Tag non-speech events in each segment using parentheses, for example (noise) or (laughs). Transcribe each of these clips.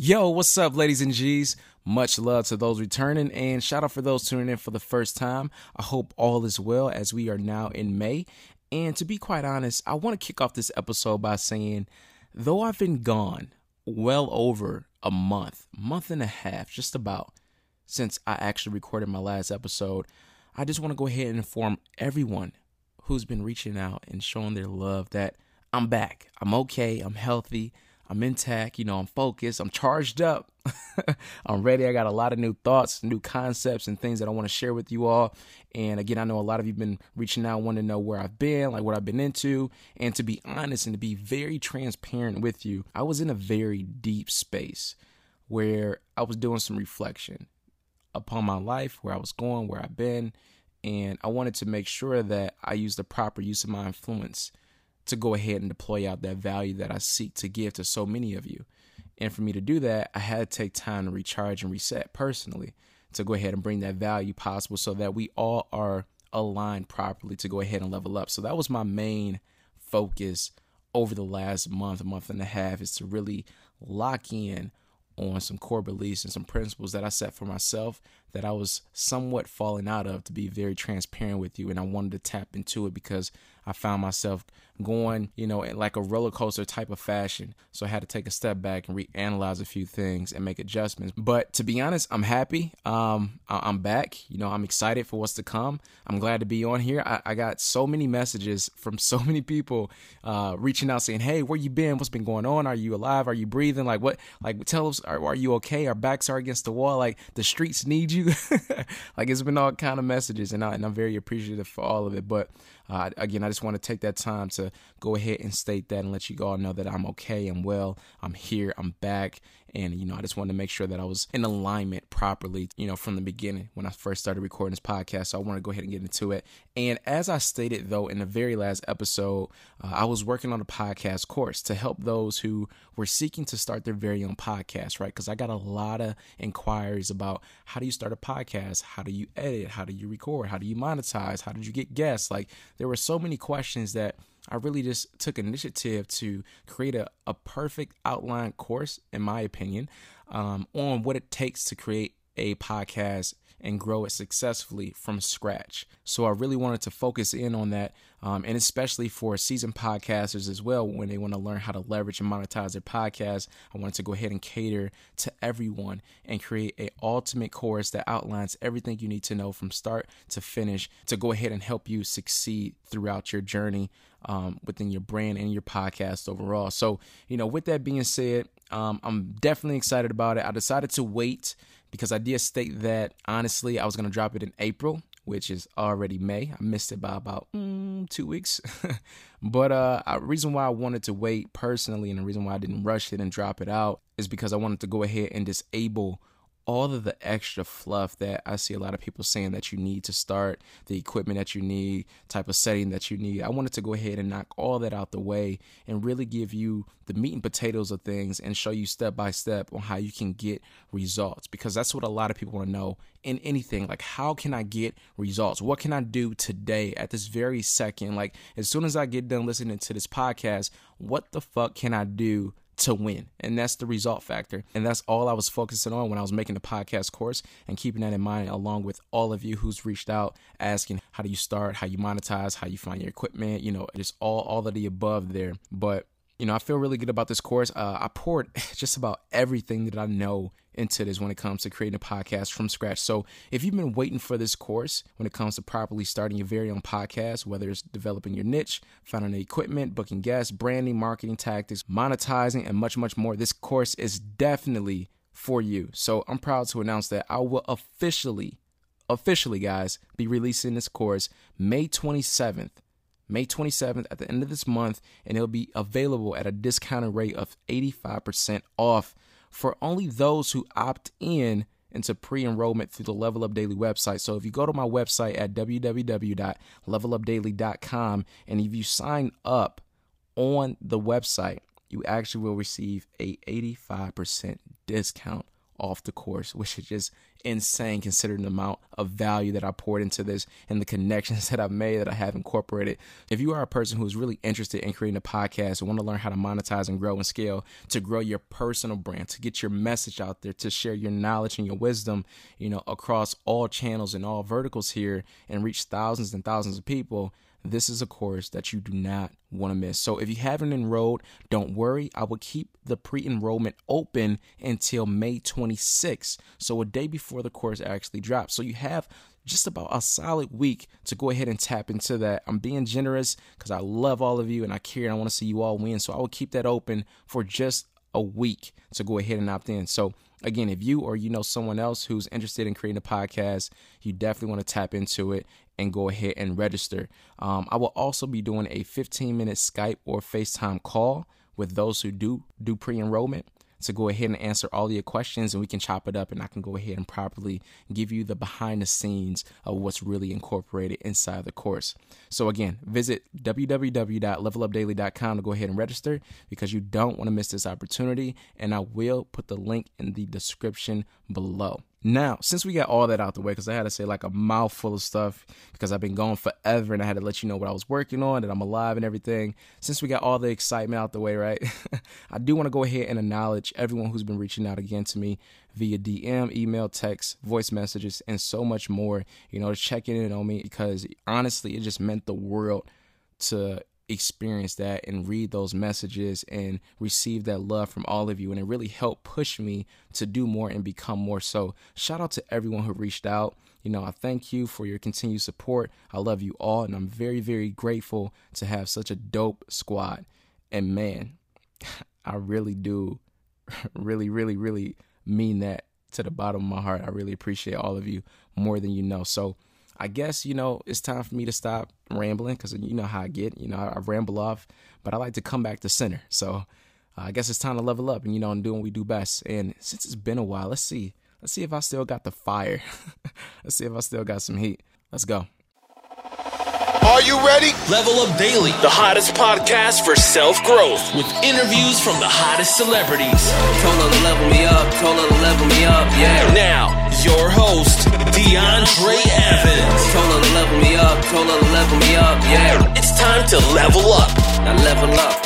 Yo, what's up, ladies and G's? Much love to those returning, and shout out for those tuning in for the first time. I hope all is well as we are now in May. And to be quite honest, I want to kick off this episode by saying, though I've been gone well over a month, month and a half, just about, since I actually recorded my last episode, I just want to go ahead and inform everyone who's been reaching out and showing their love that I'm back. I'm okay. I'm healthy. I'm intact, you know, I'm focused, I'm charged up, (laughs) I'm ready. I got a lot of new thoughts, new concepts, and things that I want to share with you all. And again, I know a lot of you have been reaching out, wanting to know where I've been, like what I've been into. And to be honest and to be very transparent with you, I was in a very deep space where I was doing some reflection upon my life, where I was going, where I've been. And I wanted to make sure that I used the proper use of my influence to go ahead and deploy out that value that I seek to give to so many of you. And for me to do that, I had to take time to recharge and reset personally to go ahead and bring that value possible so that we all are aligned properly to go ahead and level up. So that was my main focus over the last month, month and a half is to really lock in on some core beliefs and some principles that I set for myself that I was somewhat falling out of to be very transparent with you and I wanted to tap into it because I found myself going, you know, in like a roller coaster type of fashion. So I had to take a step back and reanalyze a few things and make adjustments. But to be honest, I'm happy. Um, I- am back. You know, I'm excited for what's to come. I'm glad to be on here. I, I got so many messages from (laughs) so many people uh, reaching out saying, "Hey, where you been? What's been going on? Are you alive? Are you breathing? Like what? Like tell us, are, are you okay? Our backs are against the wall. Like the streets need you. (laughs) like it's been all kind of messages, and, I, and I'm very appreciative for all of it. But uh, again, I just want to take that time to go ahead and state that and let you all know that I'm okay, I'm well, I'm here, I'm back, and, you know, I just wanted to make sure that I was in alignment properly, you know, from the beginning when I first started recording this podcast. So I want to go ahead and get into it. And as I stated, though, in the very last episode, uh, I was working on a podcast course to help those who were seeking to start their very own podcast, right? Because I got a lot of inquiries about how do you start a podcast? How do you edit? How do you record? How do you monetize? How did you get guests? Like, there were so many questions that I really just took initiative to create a, a perfect outline course, in my opinion, um, on what it takes to create a podcast and grow it successfully from scratch. So I really wanted to focus in on that, um, and especially for seasoned podcasters as well, when they want to learn how to leverage and monetize their podcast. I wanted to go ahead and cater to everyone and create a ultimate course that outlines everything you need to know from start to finish to go ahead and help you succeed throughout your journey um, within your brand and your podcast overall. So, you know, with that being said, um, I'm definitely excited about it. I decided to wait because I did state that honestly I was going to drop it in April, which is already May. I missed it by about mm, two weeks. (laughs) but uh, reason why I wanted to wait personally and the reason why I didn't rush it and drop it out is because I wanted to go ahead and disable all of the extra fluff that I see a lot of people saying that you need to start, the equipment that you need, type of setting that you need. I wanted to go ahead and knock all that out the way and really give you the meat and potatoes of things and show you step by step on how you can get results because that's what a lot of people want to know in anything. Like, how can I get results? What can I do today at this very second? Like, as soon as I get done listening to this podcast, what the fuck can I do to win. And that's the result factor. And that's all I was focusing on when I was making the podcast course and keeping that in mind along with all of you who's reached out asking how do you start, how you monetize, how you find your equipment, you know, just all all of the above there. But you know, I feel really good about this course. Uh, I poured (laughs) just about everything that I know into this when it comes to creating a podcast from scratch. So if you've been waiting for this course when it comes to properly starting your very own podcast, whether it's developing your niche, finding the equipment, booking guests, branding, marketing tactics, monetizing, and much, much more, this course is definitely for you. So I'm proud to announce that I will officially, officially, guys, be releasing this course May 27th. May 27th at the end of this month, and it'll be available at a discounted rate of 85% off for only those who opt in into pre-enrollment through the Level Up Daily website. So if you go to my website at www.levelupdaily.com and if you sign up on the website, you actually will receive a 85% discount off the course, which is just insane considering the amount of value that I poured into this and the connections (laughs) that I've made that I have incorporated. If you are a person who is really interested in creating a podcast and want to learn how to monetize and grow and scale, to grow your personal brand, to get your message out there, to share your knowledge and your wisdom, you know, across all channels and all verticals here and reach thousands and thousands of people, this is a course that you do not want to miss. So if you haven't enrolled, don't worry. I will keep the pre enrollment open until May 26th. So a day before the course actually drops. So you have just about a solid week to go ahead and tap into that. I'm being generous because I love all of you and I care and I want to see you all win. So I will keep that open for just a week to go ahead and opt in. So again, if you or you know someone else who's interested in creating a podcast, you definitely want to tap into it and go ahead and register. Um, I will also be doing a 15 minute Skype or FaceTime call with those who do do pre enrollment to go ahead and answer all your questions and we can chop it up and I can go ahead and properly give you the behind the scenes of what's really incorporated inside the course. So again, visit www.levelupdaily.com to go ahead and register because you don't want to miss this opportunity and I will put the link in the description below. Now, since we got all that out the way, because I had to say like a mouthful of stuff because I've been gone forever and I had to let you know what I was working on, that I'm alive and everything. Since we got all the excitement out the way, right? (laughs) I do want to go ahead and acknowledge everyone who's been reaching out again to me via DM, email, text, voice messages, and so much more, you know, checking in on me because honestly, it just meant the world to experience that and read those messages and receive that love from all of you. And it really helped push me to do more and become more. So, shout out to everyone who reached out. You know, I thank you for your continued support. I love you all, and I'm very, very grateful to have such a dope squad. And man, (laughs) I really do, (laughs) really, really, really mean that to the bottom of my heart. I really appreciate all of you more than you know. So, I guess, you know, it's time for me to stop rambling because you know how I get. You know, I, I, ramble off, but I like to come back to center. So uh, I guess it's time to level up and, you know, and do what we do best. And since it's been a while, let's see. Let's see if I still got the fire. (laughs) let's see if I still got some heat. Let's go. Are you ready? Level Up Daily, the hottest podcast for self growth, with interviews from the hottest celebrities. Told her to level me up, told her to level me up, yeah. Now, your host, DeAndre Evans. Told her to level me up, told her to level me up, yeah. It's time to level up. Now level up.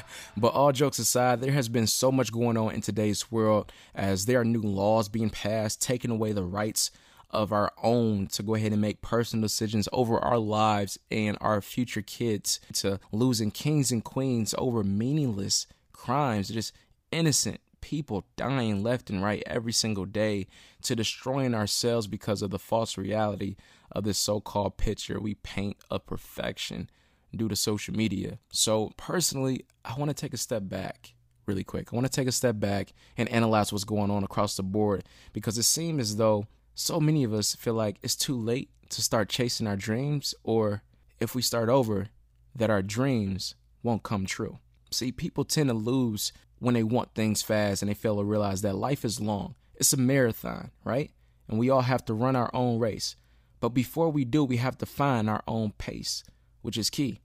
(laughs) But all jokes aside, there has been so much going on in today's world as there are new laws being passed, taking away the rights of our own to go ahead and make personal decisions over our lives and our future kids, to losing kings and queens over meaningless crimes, just innocent people dying left and right every single day, to destroying ourselves because of the false reality of this so called picture we paint of perfection due to social media. So, personally, I want to take a step back really quick. I want to take a step back and analyze what's going on across the board because it seems as though so many of us feel like it's too late to start chasing our dreams, or if we start over, that our dreams won't come true. See, people tend to lose when they want things fast and they fail to realize that life is long. It's a marathon, right? And we all have to run our own race. But before we do, we have to find our own pace, which is key,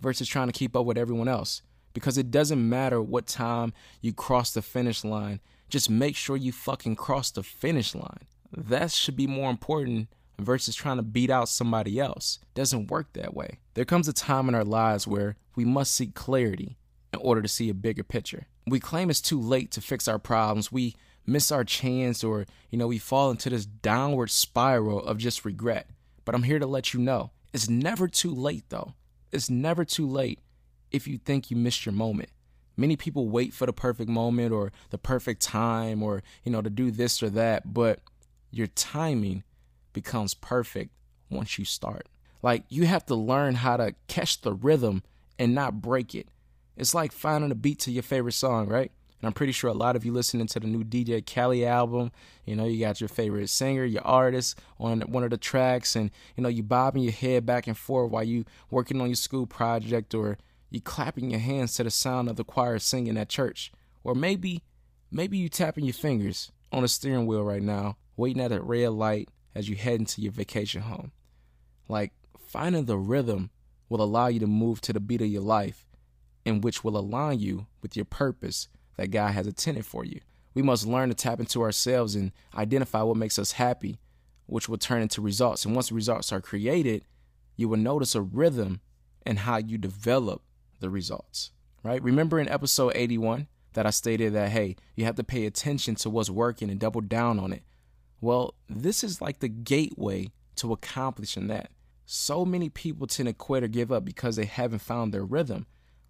versus trying to keep up with everyone else. Because it doesn't matter what time you cross the finish line, just make sure you fucking cross the finish line that should be more important versus trying to beat out somebody else. It doesn't work that way. There comes a time in our lives where we must seek clarity in order to see a bigger picture. We claim it's too late to fix our problems. We miss our chance or, you know, we fall into this downward spiral of just regret. But I'm here to let you know, it's never too late though. It's never too late if you think you missed your moment. Many people wait for the perfect moment or the perfect time or, you know, to do this or that, but your timing becomes perfect once you start. Like you have to learn how to catch the rhythm and not break it. It's like finding a beat to your favorite song, right? And I'm pretty sure a lot of you listening to the new DJ Khaled album, you know, you got your favorite singer, your artist on one of the tracks, and you know, you bobbing your head back and forth while you working on your school project, or you clapping your hands to the sound of the choir singing at church, or maybe, maybe you tapping your fingers on the steering wheel right now waiting at a red light as you head into your vacation home. Like finding the rhythm will allow you to move to the beat of your life and which will align you with your purpose that God has intended for you. We must learn to tap into ourselves and identify what makes us happy, which will turn into results. And once the results are created, you will notice a rhythm in how you develop the results, right? Remember in episode 81 that I stated that, hey, you have to pay attention to what's working and double down on it. Well, this is like the gateway to accomplishing that. So many people tend to quit or give up because they haven't found their rhythm.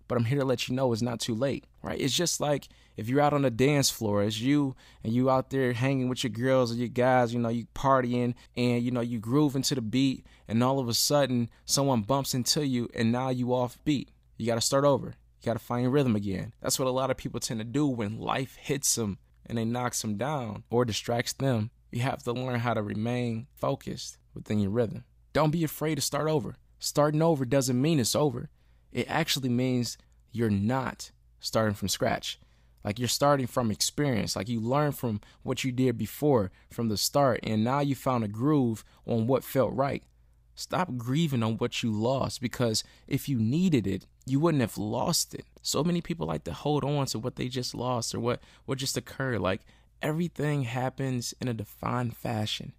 But I'm here to let you know it's not too late, right? It's just like if you're out on the dance floor, it's you and you out there hanging with your girls or your guys, you know, you partying and you know you groove into the beat, and all of a sudden someone bumps into you and now you off beat. You got to start over. You got to find your rhythm again. That's what a lot of people tend to do when life hits them and they knocks them down or distracts them. You have to learn how to remain focused within your rhythm. Don't be afraid to start over. Starting over doesn't mean it's over. It actually means you're not starting from scratch. Like you're starting from experience, like you learned from what you did before from the start, and now you found a groove on what felt right. Stop grieving on what you lost because if you needed it, you wouldn't have lost it. So many people like to hold on to what they just lost or what, what just occurred. Like everything happens in a defined fashion.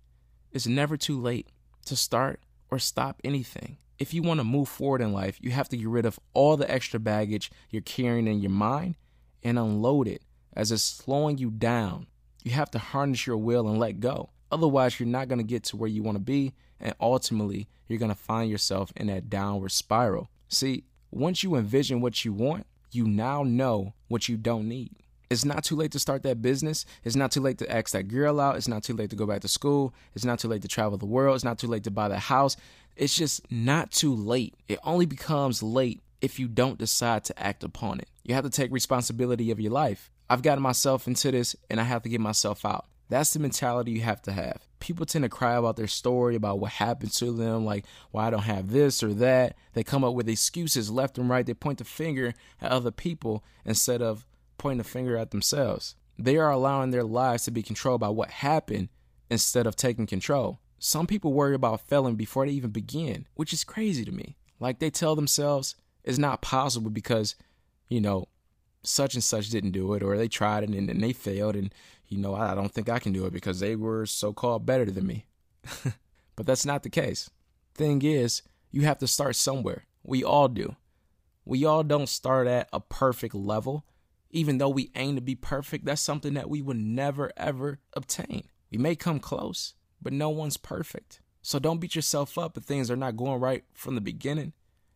It's never too late to start or stop anything. If you want to move forward in life, you have to get rid of all the extra baggage you're carrying in your mind and unload it as it's slowing you down. You have to harness your will and let go. Otherwise, you're not going to get to where you want to be, and ultimately, you're going to find yourself in that downward spiral. See, once you envision what you want, you now know what you don't need. It's not too late to start that business. It's not too late to ask that girl out. It's not too late to go back to school. It's not too late to travel the world. It's not too late to buy that house. It's just not too late. It only becomes late if you don't decide to act upon it. You have to take responsibility of your life. I've gotten myself into this and I have to get myself out. That's the mentality you have to have. People tend to cry about their story, about what happened to them, like why I don't have this or that. They come up with excuses left and right. They point the finger at other people instead of pointing the finger at themselves. They are allowing their lives to be controlled by what happened instead of taking control. Some people worry about failing before they even begin, which is crazy to me. Like they tell themselves it's not possible because, you know, such and such didn't do it, or they tried it and, and they failed, and, you know, I don't think I can do it because they were so called better than me. (laughs) but that's not the case. Thing is, you have to start somewhere. We all do. We all don't start at a perfect level, even though we aim to be perfect, that's something that we would never ever obtain. We may come close, but no one's perfect. So don't beat yourself up if things are not going right from the beginning.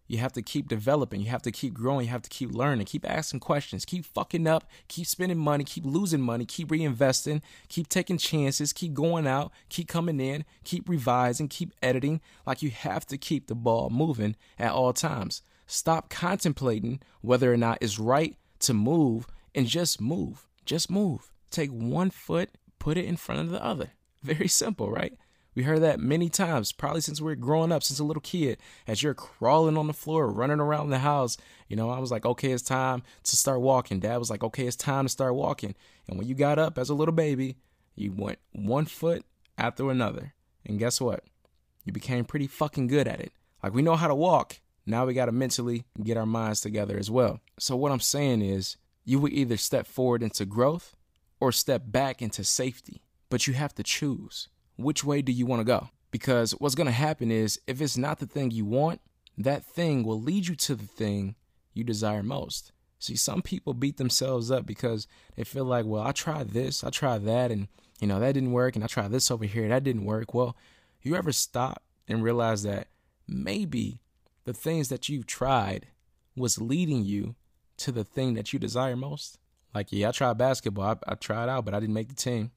You have to keep developing. You have to keep growing. You have to keep learning. Keep asking questions. Keep fucking up. Keep spending money. Keep losing money. Keep reinvesting. Keep taking chances. Keep going out. Keep coming in. Keep revising. Keep editing. Like you have to keep the ball moving at all times. Stop contemplating whether or not it's right to move and just move. Just move. Take one foot, put it in front of the other. Very simple, right? We heard that many times, probably since we are growing up, since a little kid, as you're crawling on the floor, running around the house. You know, I was like, okay, it's time to start walking. Dad was like, okay, it's time to start walking. And when you got up as a little baby, you went one foot after another. And guess what? You became pretty fucking good at it. Like, we know how to walk. Now we got to mentally get our minds together as well. So, what I'm saying is, you will either step forward into growth or step back into safety, but you have to choose. Which way do you want to go? Because what's going to happen is, if it's not the thing you want, that thing will lead you to the thing you desire most. See, some people beat themselves up because they feel like, well, I tried this, I tried that, and you know, that didn't work, and I tried this over here, that didn't work. Well, you ever stop and realize that maybe the things that you've tried was leading you to the thing that you desire most. Like, yeah, I tried basketball. I, I tried out, but I didn't make the team.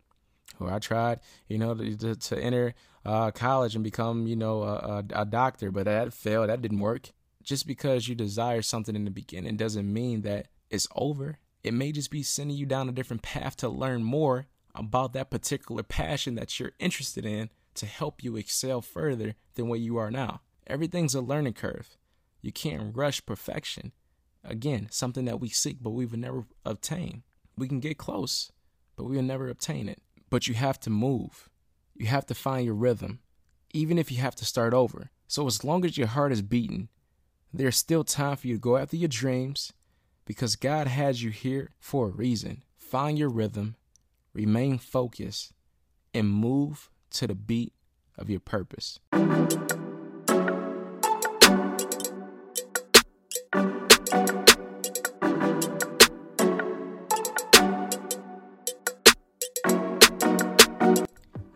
Or I tried, you know, to, to enter uh, college and become, you know, a, a, a doctor, but that failed. That didn't work. Just because you desire something in the beginning doesn't mean that it's over. It may just be sending you down a different path to learn more about that particular passion that you're interested in to help you excel further than where you are now. Everything's a learning curve. You can't rush perfection. Again, something that we seek, but we will never obtain. We can get close, but we will never obtain it. But you have to move. You have to find your rhythm, even if you have to start over. So, as long as your heart is beating, there's still time for you to go after your dreams because God has you here for a reason. Find your rhythm, remain focused, and move to the beat of your purpose.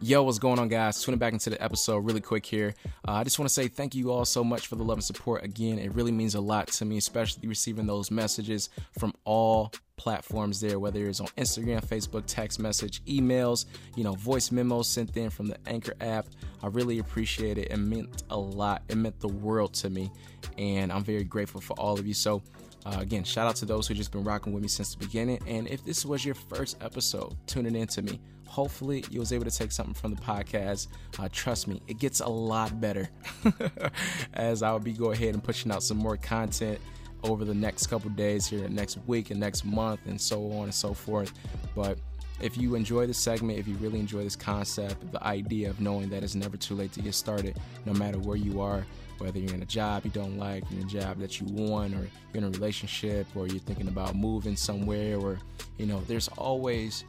Yo, what's going on, guys? Tuning back into the episode really quick here. Uh, I just want to say thank you all so much for the love and support. Again, it really means a lot to me, especially receiving those messages from all platforms there, whether it's on Instagram, Facebook, text message, emails, you know, voice memos sent in from the Anchor app. I really appreciate it. It meant a lot. It meant the world to me. And I'm very grateful for all of you. So, uh, again, shout out to those who just been rocking with me since the beginning. And if this was your first episode tuning in to me, hopefully you was able to take something from the podcast. Uh, trust me, it gets a lot better (laughs) as I'll be go ahead and pushing out some more content over the next couple days here, next week and next month, and so on and so forth. But if you enjoy this segment, if you really enjoy this concept, the idea of knowing that it's never too late to get started, no matter where you are, whether you're in a job you don't like, in a job that you want, or you're in a relationship, or you're thinking about moving somewhere, or you know, there's always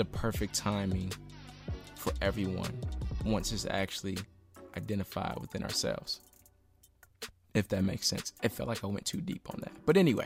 the perfect timing for everyone once it's actually identified within ourselves. If that makes sense. It felt like I went too deep on that. But anyway,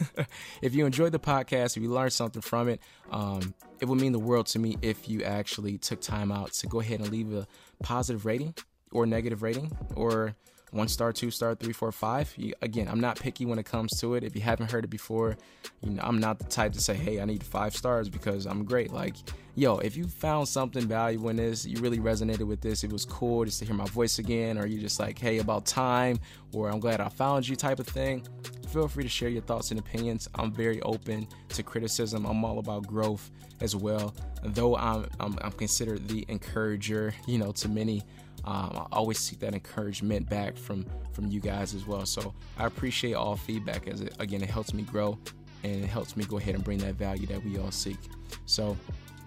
(laughs) if you enjoyed the podcast, if you learned something from it, um, it would mean the world to me if you actually took time out to go ahead and leave a positive rating or negative rating or one star, two star, three, four, five. You, again, I'm not picky when it comes to it. If you haven't heard it before, you know, I'm not the type to say, hey, I need five stars because I'm great. Like, yo, if you found something valuable in this, you really resonated with this, it was cool just to hear my voice again, or you just like, hey, about time, or I'm glad I found you type of thing, feel free to share your thoughts and opinions. I'm very open to criticism. I'm all about growth as well. Though I'm, I'm, I'm considered the encourager, you know, to many um, I always seek that encouragement back from from you guys as well. So I appreciate all feedback as it again it helps me grow and it helps me go ahead and bring that value that we all seek. So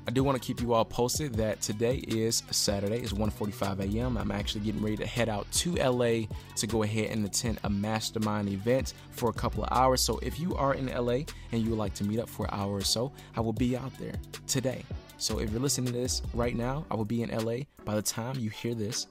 I do want to keep you all posted that today is Saturday. It's 1:45 a.m. I'm actually getting ready to head out to LA to go ahead and attend a mastermind event for a couple of hours. So if you are in LA and you would like to meet up for an hour or so, I will be out there today. So if you're listening to this right now, I will be in LA by the time you hear this.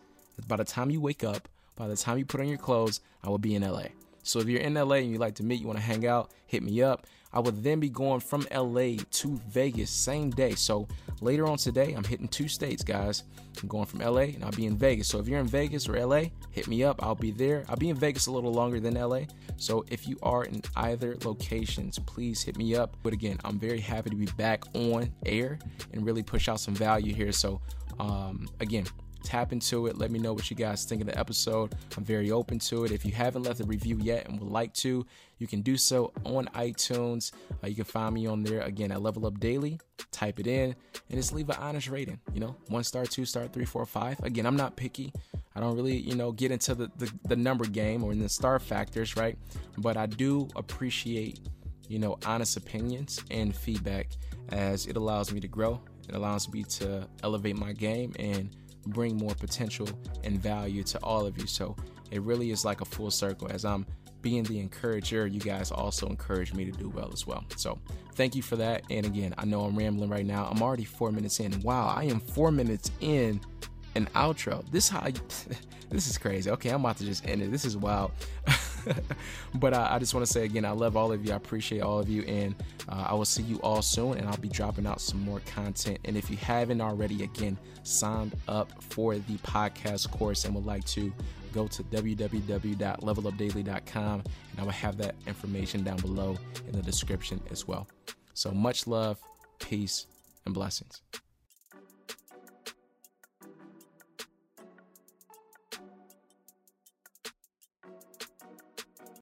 By the time you wake up, by the time you put on your clothes, I will be in LA. So if you're in LA and you like to meet, you want to hang out, hit me up. I will then be going from LA to Vegas same day. So later on today, I'm hitting two states, guys. I'm going from LA and I'll be in Vegas. So if you're in Vegas or LA, hit me up. I'll be there. I'll be in Vegas a little longer than LA. So if you are in either locations, please hit me up. But again, I'm very happy to be back on air and really push out some value here. So um, again, tap into it. Let me know what you guys think of the episode. I'm very open to it. If you haven't left a review yet and would like to, you can do so on iTunes. Uh, you can find me on there again at Level Up Daily. Type it in and just leave an honest rating. You know, one star, two star, three, four, five. Again, I'm not picky. I don't really, you know, get into the, the, the number game or in the star factors, right? But I do appreciate, you know, honest opinions and feedback as it allows me to grow. It allows me to elevate my game and bring more potential and value to all of you. So it really is like a full circle. As I'm being the encourager, you guys also encourage me to do well as well. So thank you for that. And again, I know I'm rambling right now. I'm already four minutes in. Wow, I am four minutes in an outro. This how I, (laughs) this is crazy. Okay, I'm about to just end it. This is wild. (laughs) (laughs) but uh, I just want to say again, I love all of you. I appreciate all of you, and uh, I will see you all soon. And I'll be dropping out some more content. And if you haven't already, again, signed up for the podcast course and would like to go to www.levelupdaily.com, and I will have that information down below in the description as well. So much love, peace, and blessings.